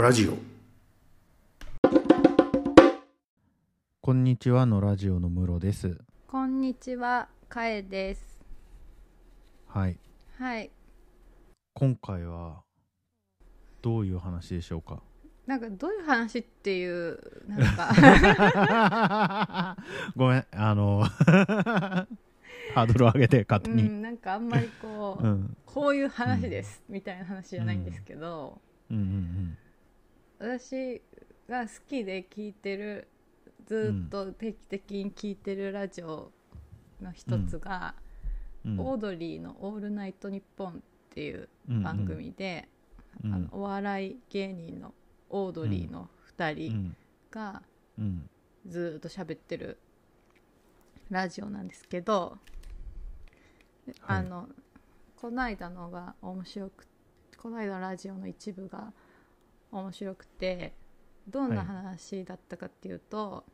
ラジオこんにちはのラジオのムロです。こんにちは、かえです。はい。はい。今回はどういう話でしょうか？なんかどういう話っていうなんか ごめん、あの ハードルを上げて勝手に。うん、なんかあんまりこう、うん、こういう話です、みたいな話じゃないんですけど、うん、うん、私が好きで聞いてるずっと定期的に聞いてるラジオの一つが、うん、オードリーの「オールナイトニッポン」っていううん番組で、うん。あのお笑い芸人のオードリーの2う人ん、がうん、ずっと喋ってるラジオなんですけど、はい。あのこの間のが面白くこの間のラジオの一部が面白くてどんな話だったかっていうと、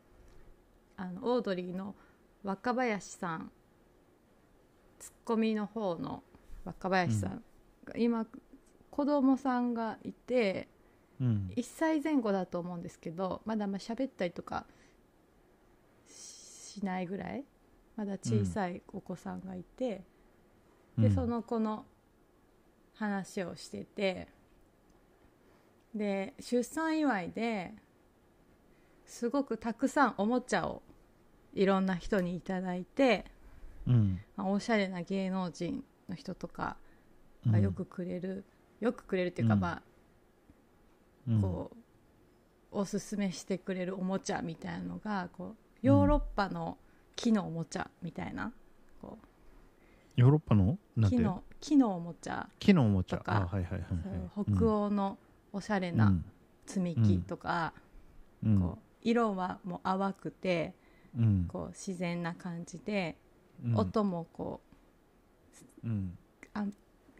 あのオードリーの若林さんツッコミの方の若林さんが、今子供さんがいてうん、1歳前後だと思うんですけどまだまあ喋ったりとかしないぐらいまだ小さいお子さんがいて、でその子の話をしててで出産祝いですごくたくさんおもちゃをいろんな人にいただいて、うん、まあおしゃれな芸能人の人とかうん。がよくくれる、よくくれるっていうか、うん。まあうん、こうおすすめしてくれるおもちゃみたいなのがこうヨーロッパの木のおもちゃみたいな、こヨーロッパの？なんて？う木の木のおもちゃ、木のおもちゃ。とか。北欧のおしゃれな積み木とか、うん、こう色はもう淡くてうん、こう自然な感じで、うん、音もこううん、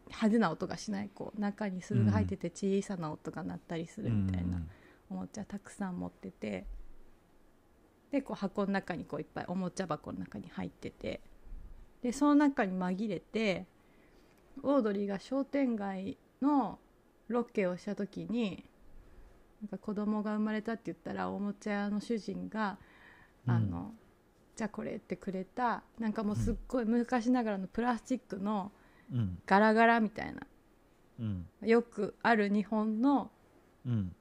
派手な音がしない。こう中に鈴が入ってて小さな音が鳴ったりするみたいなおもちゃたくさん持っててでこう箱の中にこういっぱいおもちゃ箱の中に入っててでその中に紛れてオードリーが商店街のロケをした時になんか子供が生まれたって言ったらおもちゃ屋の主人が「うん。あのじゃあこれ」ってくれたなんかもうすっごい昔ながらのプラスチックのうん、ガラガラみたいなうん、よくある日本のうん、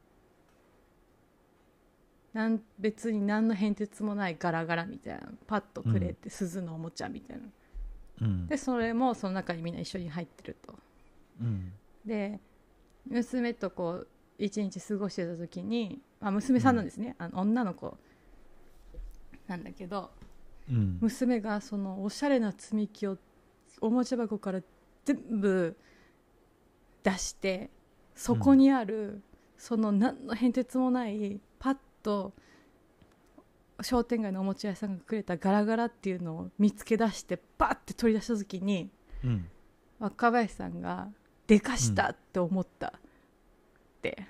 なん別に何の変哲もないガラガラみたいなのパッとくれて、鈴のおもちゃみたいな。うん、でそれもその中にみんな一緒に入ってると。うん、で娘とこう一日過ごしてた時にあ娘さんなんですね、あの女の子。なんだけどうん、娘がそのおしゃれな積み木をおもちゃ箱から全部出してそこにある、その何の変哲もないパッと商店街のおもちゃ屋さんがくれたガラガラっていうのを見つけ出してパッて取り出した時にうん、若林さんが「でかした!」って思った。って、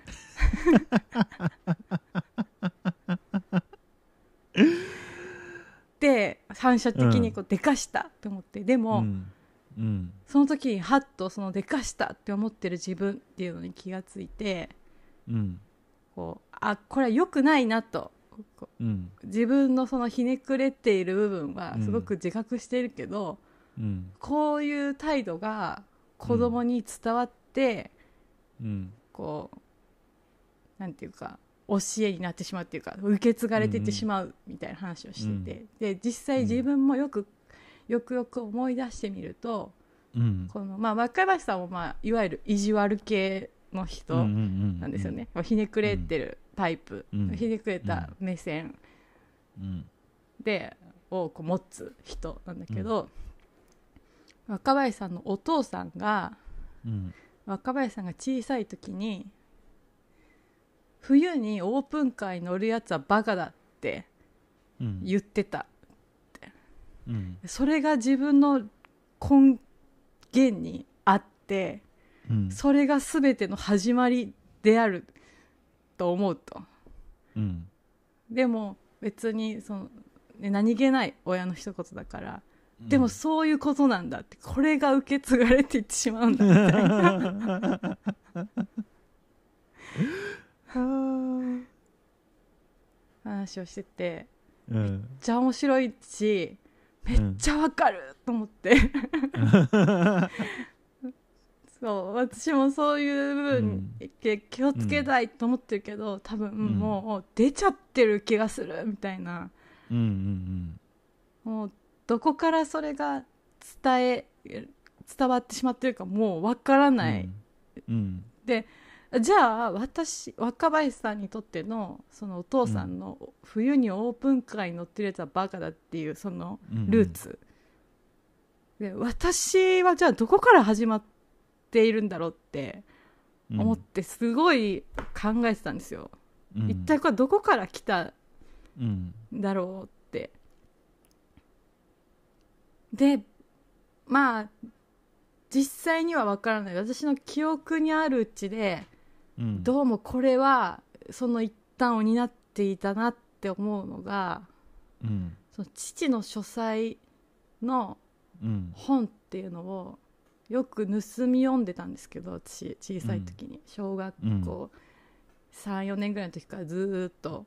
で反射的にこう「でかした!」って思って。でも、うん、うん、その時にハッとその「でかした!」って思ってる自分っていうのに気がついてうん、こうあこれは良くないなと。こうん、う自分のそのひねくれている部分はうん。すごく自覚しているけど、うん、こういう態度が子供に伝わって、うん、こうなんていうか教えになってしまうっていうか受け継がれていってしまうみたいな話をしてて、で実際自分もよく、よくよく思い出してみるとうん、この、まあ、若林さんも、まあ、いわゆる意地悪系の人んなんですよね、ひねくれてるタイプ、うん。ひねくれた目線うん、でをこう持つ人なんだけど、若林さんのお父さんがうん、若林さんが小さい時に冬にオープンカーに乗るやつはバカだってうん、言ってたうん、それが自分の根源にあってうん、それが全ての始まりであると思うと。うん、でも別にその、ね、何気ない親の一言だからでもそういうことなんだってこれが受け継がれていってしまうんだみたいな。ー。話をしててうん。めっちゃ面白いしめっちゃわかると思って、そう私もそういう部分で気をつけたいと思ってるけど、多分ん。もう出ちゃってる気がするみたいな。うんうん。もうどこからそれが伝え伝わってしまってるかもうわからうんない、うん。でじゃあ私若林さんにとってのそのお父さんの冬にオープンカーに乗ってるやつはバカだっていうそのうんルーツ、で私はじゃあどこから始まっているんだろうってうん。思ってすごい考えてたんですよ、うん。一体これどこから来たうん。んだろうってでまあ実際には分からない。私の記憶にあるうちでうん。どうもこれはその一端を担っていたなって思うのがうん。その父の書斎のうん。本っていうのをよく盗み読んでたんですけど私小さい時に、小学校34年ぐらいの時からずーっと、うん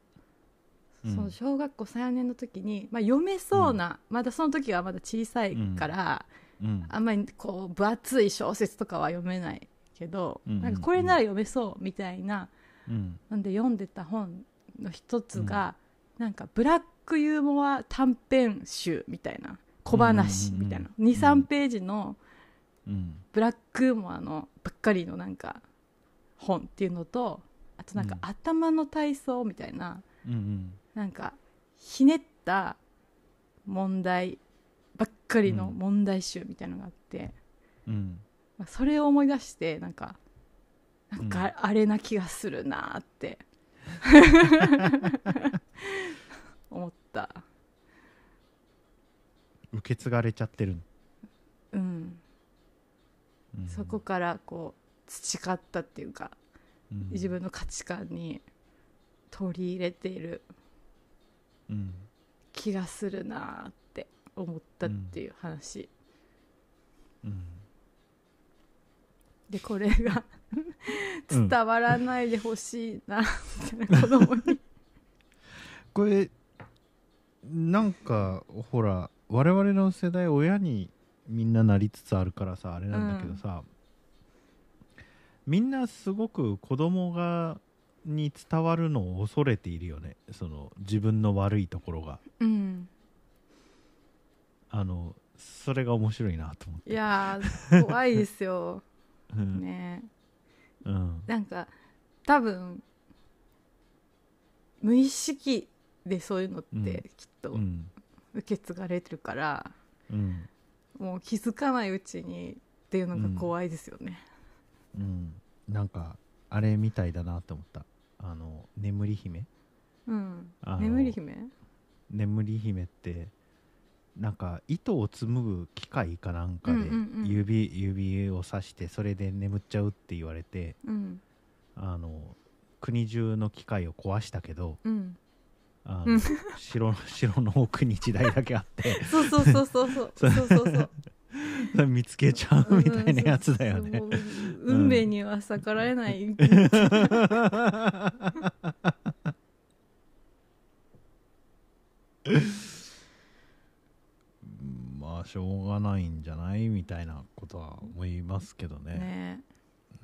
その小学校34年の時に、まあ、読めそうな、まだその時はまだ小さいから、うん。あんまりこう分厚い小説とかは読めないけど、うん。なんかこれなら読めそうみたいなうん。なんで読んでた本の一つが、なんかブラックユーモア短編集みたいな小話みたいな、うん。うん。うん。23ページのうん。ブラックユーモアのばっかりのなんか本っていうのとあとなんかうん。頭の体操みたいな、うんなんかひねった問題ばっかりのうん。問題集みたいなのがあって、うん。まあそれを思い出してなんかなんかあれな気がするなーって 思った。受け継がれちゃってるうん。うん。そこからこう培ったっていうかうん。自分の価値観に取り入れているうん気がするなーって思ったっていう話、うん。でこれがうん。伝わらないでほしいなみたいな子供に。これなんかほら我々の世代親にみんななりつつあるからさあれなんだけどさ、みんなすごく子供がに伝わるのを恐れているよね。その自分の悪いところが。うん。あのそれが面白いなと思って。いやー怖いですよ。うん。ね。うん。なんか多分無意識でそういうのっうん。てきっとうん。受け継がれてるから、うん。もう気づかないうちにっていうのが怖いですよね、うん。なんかあれみたいだなと思ったあの眠り姫、うん、眠り姫？眠り姫ってなんか糸を紡ぐ機械かなんかで指,、指をさしてそれで眠っちゃうって言われて、うん、あの国中の機械を壊したけど、うん、あの城 城の奥に時代だけあって。そうそうそうそうそう そうそう。見つけちゃうみたいなやつだよね。運命には逆らえない、まあしょうがないんじゃない？みたいなことは思いますけどね。ね。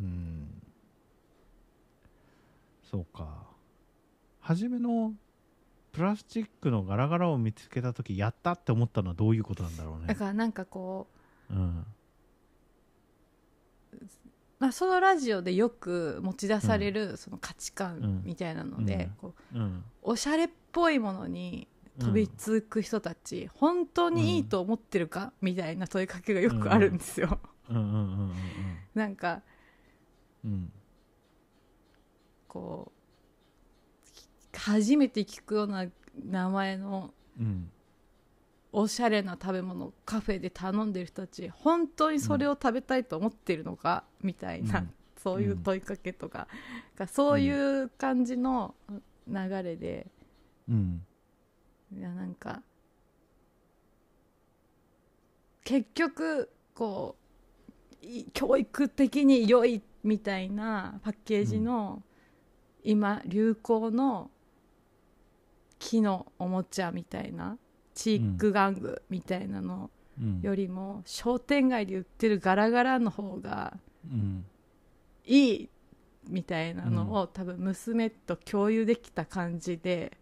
うん。そうか。初めのプラスチックのガラガラを見つけた時やったって思ったのはどういうことなんだろうね。だからなんかこううん。まあ、そのラジオでよく持ち出されるその価値うん観みたいなので、こううん。おしゃれっぽいものに飛びつく人たち、本当にいいと思ってるか、みたいな問いかけがよくあるんですよ、なんかうん。こう初めて聞くような名前のうんおしゃれな食べ物をカフェで頼んでる人たち本当にそれを食べたいと思ってるのか、みたいな、うん。そういう問いかけとかがそういう感じの流れで、うん。いやなんか結局こうい教育的に良いみたいなパッケージの今流行の木のおもちゃみたいなチーク玩具みたいなのうん。よりも、商店街で売ってるガラガラの方がうん。いいみたいなのを、う多分娘と共有できた感じで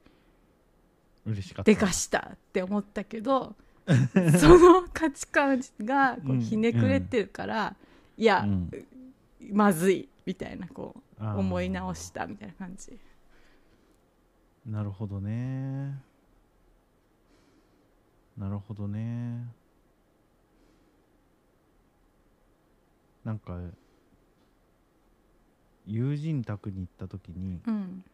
嬉しかった。でかしたって思ったけど その価値観がこううん。ひねくれてるから、いや、うん。まずいみたいなこう思い直したみたいな感じ。なるほどねなるほどね。なんか友人宅に行った時にうん。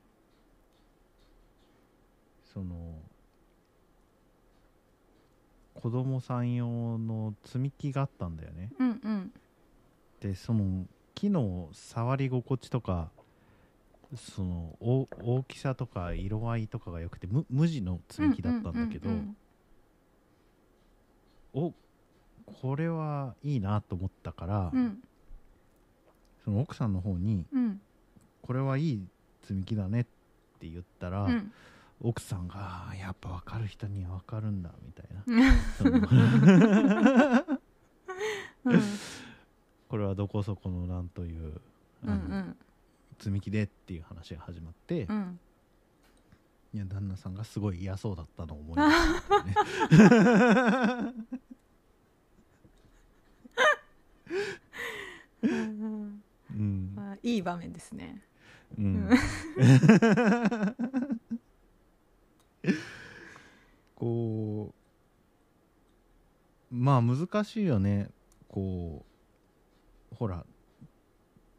その子供さん用の積み木があったんだよね。うんうん。でその木の触り心地とかそのお大きさとか色合いとかが良くて無無地の積み木だったんだけど、うんうんおこれはいいなと思ったから、うん。うんその奥さんの方にうん「これはいい積み木だね」って言ったら、うん。奥さんがあー「やっぱ分かる人には分かるんだ」みたいな。これはどこそこのなんというあの、うん積み木でっていう話が始まって、うん。いや旦那さんがすごい嫌そうだったのを思い出したね うんうんまあいい場面ですね。うん。こうまあ難しいよね。こうほら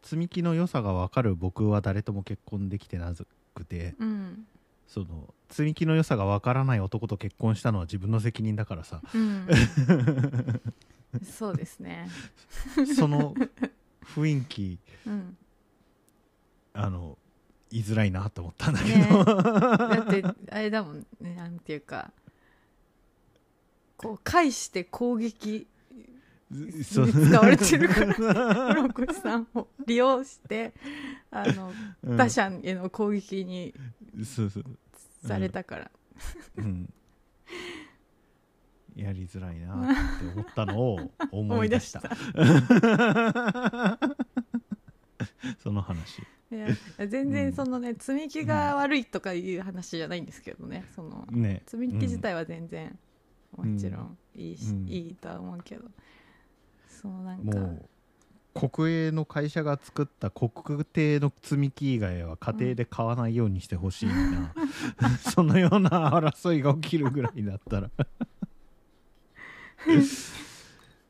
積み木の良さが分かる僕は誰とも結婚できてなくて。うん。その積み木の良さが分からない男と結婚したのは自分の責任だからさ。うん。そうですね。その雰囲気うんあの言いづらいなと思ったんだけね。ど、だってあれだもんねなんていうか。こう返して攻撃に使われてるから。ロコさんを利用してあのうん。他者への攻撃にされたから、うん、やりづらいなって思ったのを思い出した その話。いや全然そのね、積み木が悪いとかいう話じゃないんですけどねそのね。積み木自体は全然うん。もちろんいいし、うん。いいとは思うけど。そのなんか。もう国営の会社が作った国定の積み木以外は家庭で買わないようにしてほしいな、そのような争いが起きるぐらいだったら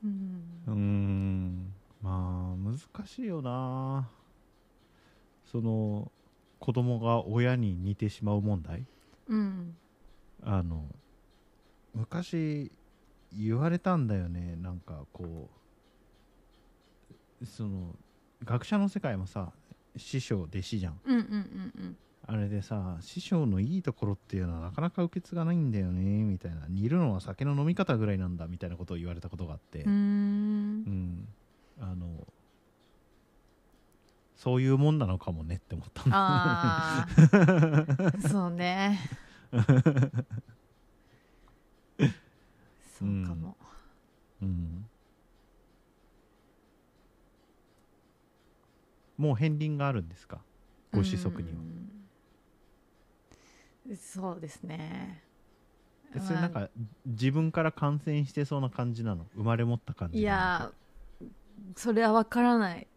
うんうーんまあ難しいよな。その子供が親に似てしまう問題？うん。あの昔言われたんだよね。なんかこうその学者の世界もさ師匠弟子じゃん。うんうんうんあれでさ師匠のいいところっていうのはなかなか受け継がないんだよねみたいな。煮るのは酒の飲み方ぐらいなんだみたいなことを言われたことがあって、うん、あのそういうもんなのかもねって思ったああそうね。そうかも、うん、もう片鱗があるんですか？ご子息には。うん。そうですね。えそれなんか自分から感染してそうな感じなの？生まれ持った感じいやそれは分からない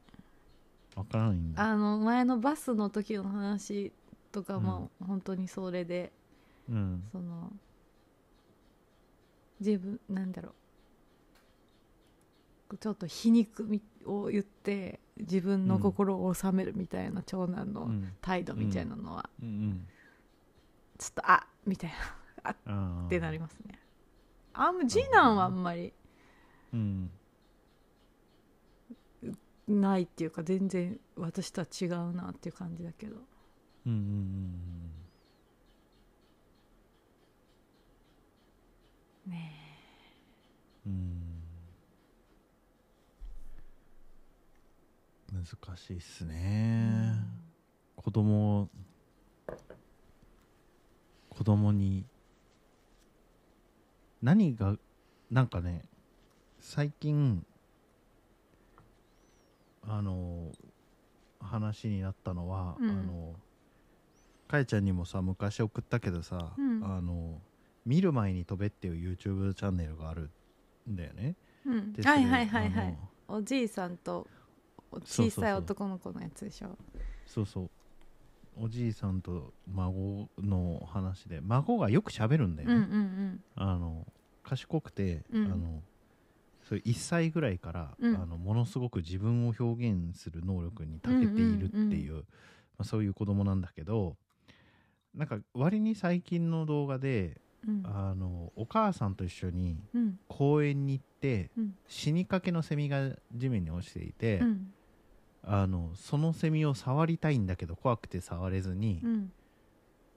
わからないんだ。あの前のバスの時の話とかも本当にそれで、うん。その自分なんだろう。ちょっと皮肉みを言って自分の心を収めるみたいな長男のうん。態度みたいなのは、うん。ちょっとあみたいな。うんってなりますね。あんま次男はあんまりうんないっていうか全然私とは違うなっていう感じだけど。うんうんうん。ねうん。難しいっすね、子供子供に何がなんかね最近あの話になったのは、うん。あのかえちゃんにもさ昔送ったけどさ、うん。あの見る前に飛べっていう YouTube チャンネルがあるんだよね。うん。ではいはいはいはい。おじいさんとそうそうそう小さい男の子のやつでしょ。そうそう。おじいさんと孫の話で孫がよく喋るんだようんうね、ん。あの賢くて、うん。あのそう1歳ぐらいから、うん。あのものすごく自分を表現する能力に長けているっていう、うんまあ、そういう子供なんだけどなんか割に最近の動画でうん。あのお母さんと一緒にうん。公園に行ってうん。死にかけのセミが地面に落ちていて、うん。あのそのセミを触りたいんだけど怖くて触れずに、うん。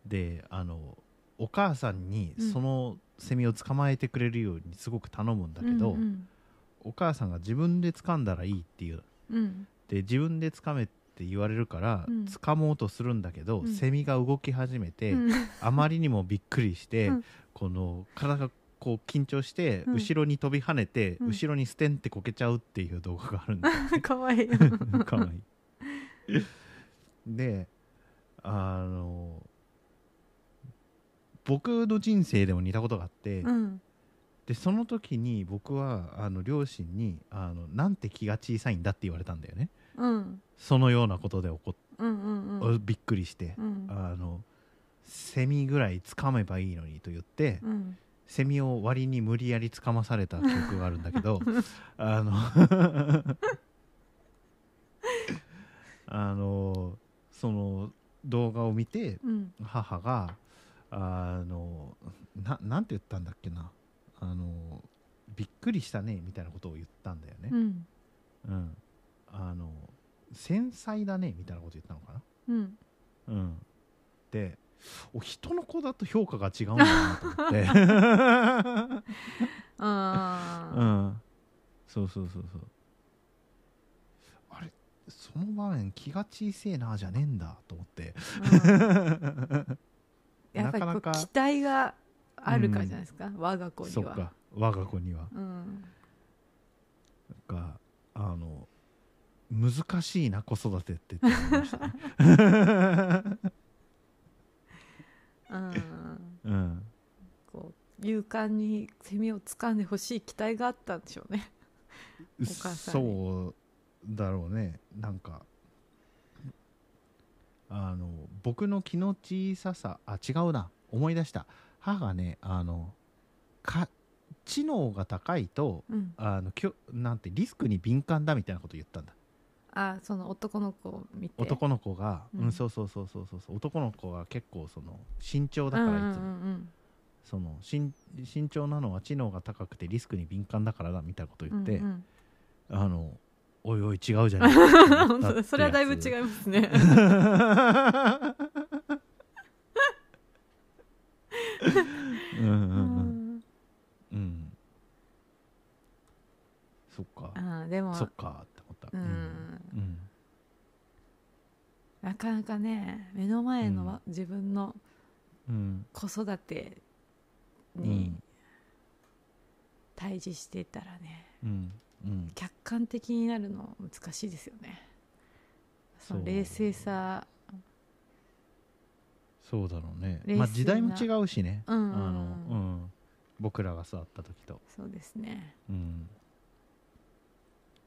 であのお母さんにうん。そのセミを捕まえてくれるようにすごく頼むんだけど、うんお母さんが自分で掴んだらいいっていう。うん。で自分で掴めって言われるから、うん。掴もうとするんだけど、うん。セミが動き始めて、うん。あまりにもびっくりして、うん。この体がこう緊張して、うん。後ろに飛び跳ねて、うん。後ろにステンってこけちゃうっていう動画があるんだよね。かわいい。かわいい。であの僕の人生でも似たことがあって、うんでその時に僕はあの両親にあのなんて気が小さいんだって言われたんだよね。うん。そのようなことで起こっうんうんびっくりして、うん。あのセミぐらい掴めばいいのにと言って、うん。セミを割に無理やり掴まされた記憶があるんだけど あの あのその動画を見てうん。母があのななんて言ったんだっけなあのびっくりしたねみたいなことを言ったんだよね。う、ん。うん。あの繊細だねみたいなこと言ったのかな。うん。うん、でお人の子だと評価が違うんだなと思って。うん。そうそうそうそう。あれその場面気が小せえなじゃねえんだと思って。うん。なか。期待があるからじゃないですか、我が子には。そっか。我が子には。うん。があの難しいな子育てって。って思いましたねうん。うん。こう勇敢にセミを掴んでほしい期待があったんでしょうね。お母さんに。そうだろうね。なんかあの僕の気の小ささあ違うな。思い出した母がねあのか知能が高いとうん。あのきょなんてリスクに敏感だみたいなこと言ったんだ。あその男の子を見て。男の子が、うん。うんそうそうそうそうそうそう男の子が結構その慎重だからいつも、その慎慎重なのは知能が高くてリスクに敏感だからだみたいなこと言って、うんうん。あのおいおい違うじゃない それはだいぶ違いますね うんうんううん。ん。うん。そっか。あでも。そっかって思った。うん。うん。なかなかね目の前の自分のうん。子育てにうん。対峙してたらねうん。うん。客観的になるの難しいですよね。その冷静さそうだろうね。まあ時代も違うしね。うん。あのうん。僕らが育った時と。そうですね。うん。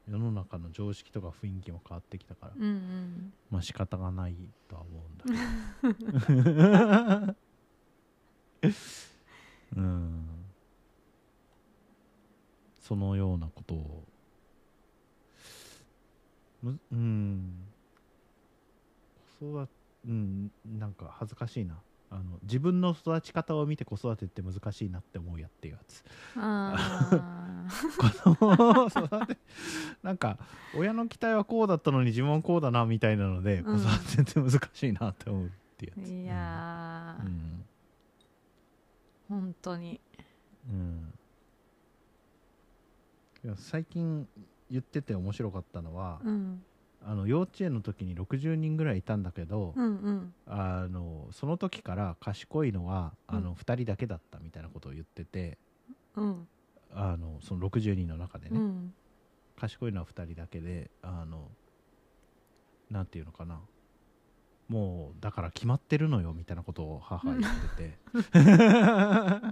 世の中の常識とか雰囲気も変わってきたから。うんうん。まあ仕方がないとは思うんだけど。うん。そのようなことを。むうん。子育てうんなんか恥ずかしいな。あの自分の育ち方を見て子育てって難しいなって思うやっていうやつ。あ 子供を育てなんか親の期待はこうだったのに自分はこうだなみたいなので子うん。育てって難しいなって思うっていうやつ。ーいやー、うん。本当に。うん。いや最近言ってて面白かったのは、うんあの幼稚園の時に60人ぐらいいたんだけど、うんうん。あのその時から賢いのはあうの2人だけだったみたいなことを言ってて、うん。あのその60人の中でね、うん。賢いのは2人だけであのなんていうのかな。もうだから決まってるのよみたいなことを母は言ってて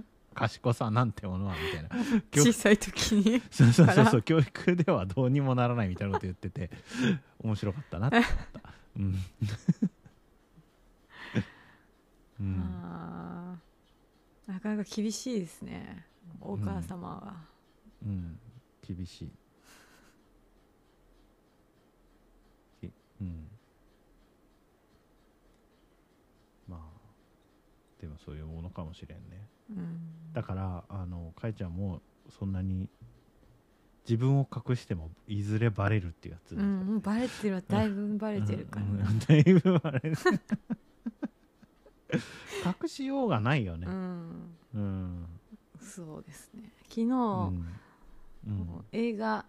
賢さなんてものはみたいな。教小さい時に？そうそうそうそう。教育ではどうにもならないみたいなこと言ってて 面白かったなって思った。うん、うん、あー。なかなか厳しいですね。お母様は、うん、厳しい。きうん。まあでもそういうものかもしれんね。うんだからあのかいちゃんもそんなに自分を隠してもいずれバレるっていうやつ、うん、バレてるわ。だいぶバレてるから。うんねうんだいぶバレる。隠しようがないよね。うん。うん。そうですね。昨日、うん。もう映画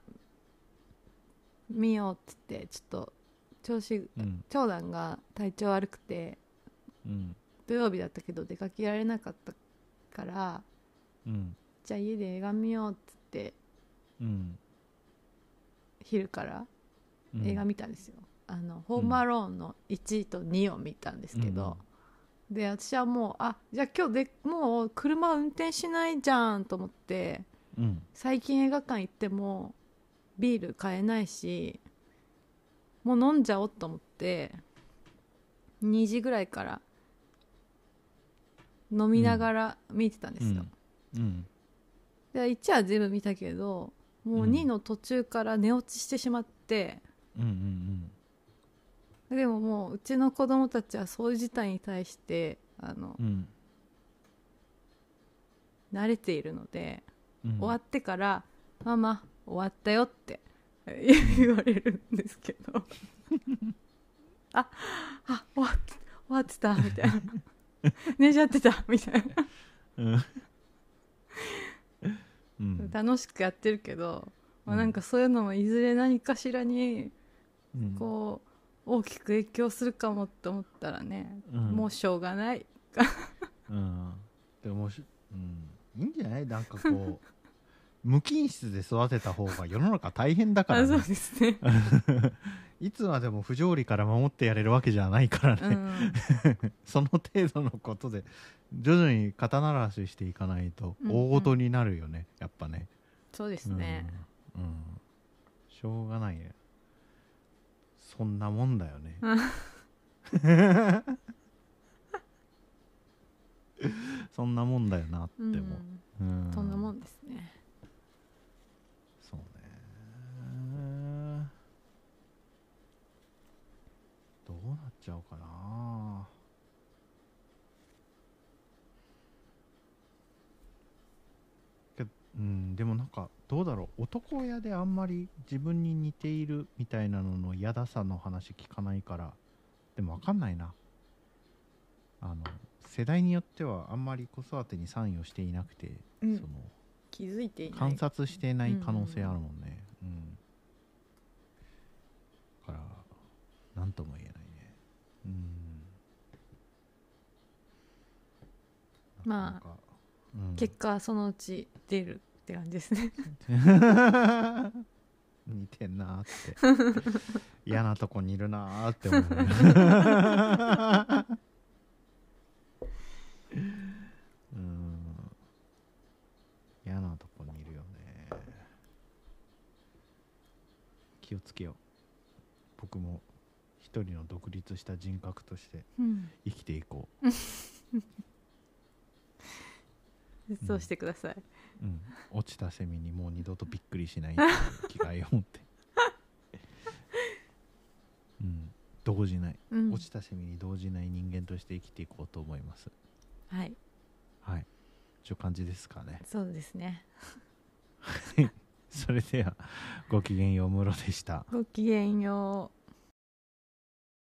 見ようって言ってちょっと調子うん。長男が体調悪くてうん。土曜日だったけど出かけられなかったからうん。じゃあ家で映画見ようって言ってうん。昼からうん。映画見たんですよ、あのホームアローンの1と2を見たんですけど、で私はもうあじゃあ今日でもう車運転しないじゃんと思ってうん。最近映画館行ってもビール買えないしもう飲んじゃおうと思って2時ぐらいから飲みながら見てたんですよ、うん。で1は全部見たけどもううん2の途中から寝落ちしてしまって、うんうんでももううちの子供たちはそういう事態に対してあのうんうん。慣れているので、うん。終わってから「ママ終わったよ」って言われるんですけど。ああ終わっ終わってたみたいな 寝ちゃってたみたいな。うん。うん。楽しくやってるけど、まあ、なんかそういうのもいずれ何かしらにうん。こう大きく影響するかもって思ったらね、うん。もうしょうがない。うん。でもし、うん、いいんじゃない？なんかこう 無菌室で育てた方が世の中大変だから、あそうね、ですね、いつまでも不条理から守ってやれるわけじゃないからね、うん、その程度のことで徐々に肩慣らししていかないとうん大ごとになるよね、やっぱね。そうですね、うん、うん。しょうがないね。そんなもんだよね。そんなもんだよなってうん。も、うん。そんなもんですねそうねどうなっちゃうかな。けうんでもなんかどうだろう。男親であんまり自分に似ているみたいなのの嫌ださの話聞かないからでも分かんないな。あの世代によってはあんまり子育てに参与していなくて、うん。その気づいていない。観察してない可能性あるもんね。うん、だから何とも言えないねうんまあうん。結果はそのうち出るって感じですね。似てんなーって。嫌なとこにいるなーって思ううん。嫌なとこにいるよね。気をつけよう。僕も一人の独立した人格としてうん。生きていこう、そうしてください、うん、落ちたセミにもう二度とびっくりしない気概を持って。うん。動じない。うん。落ちたセミに動じない人間として生きていこうと思います。はい。はい。という感じですかね。そうですね。それではごきげんようムロでした。ごきげんよう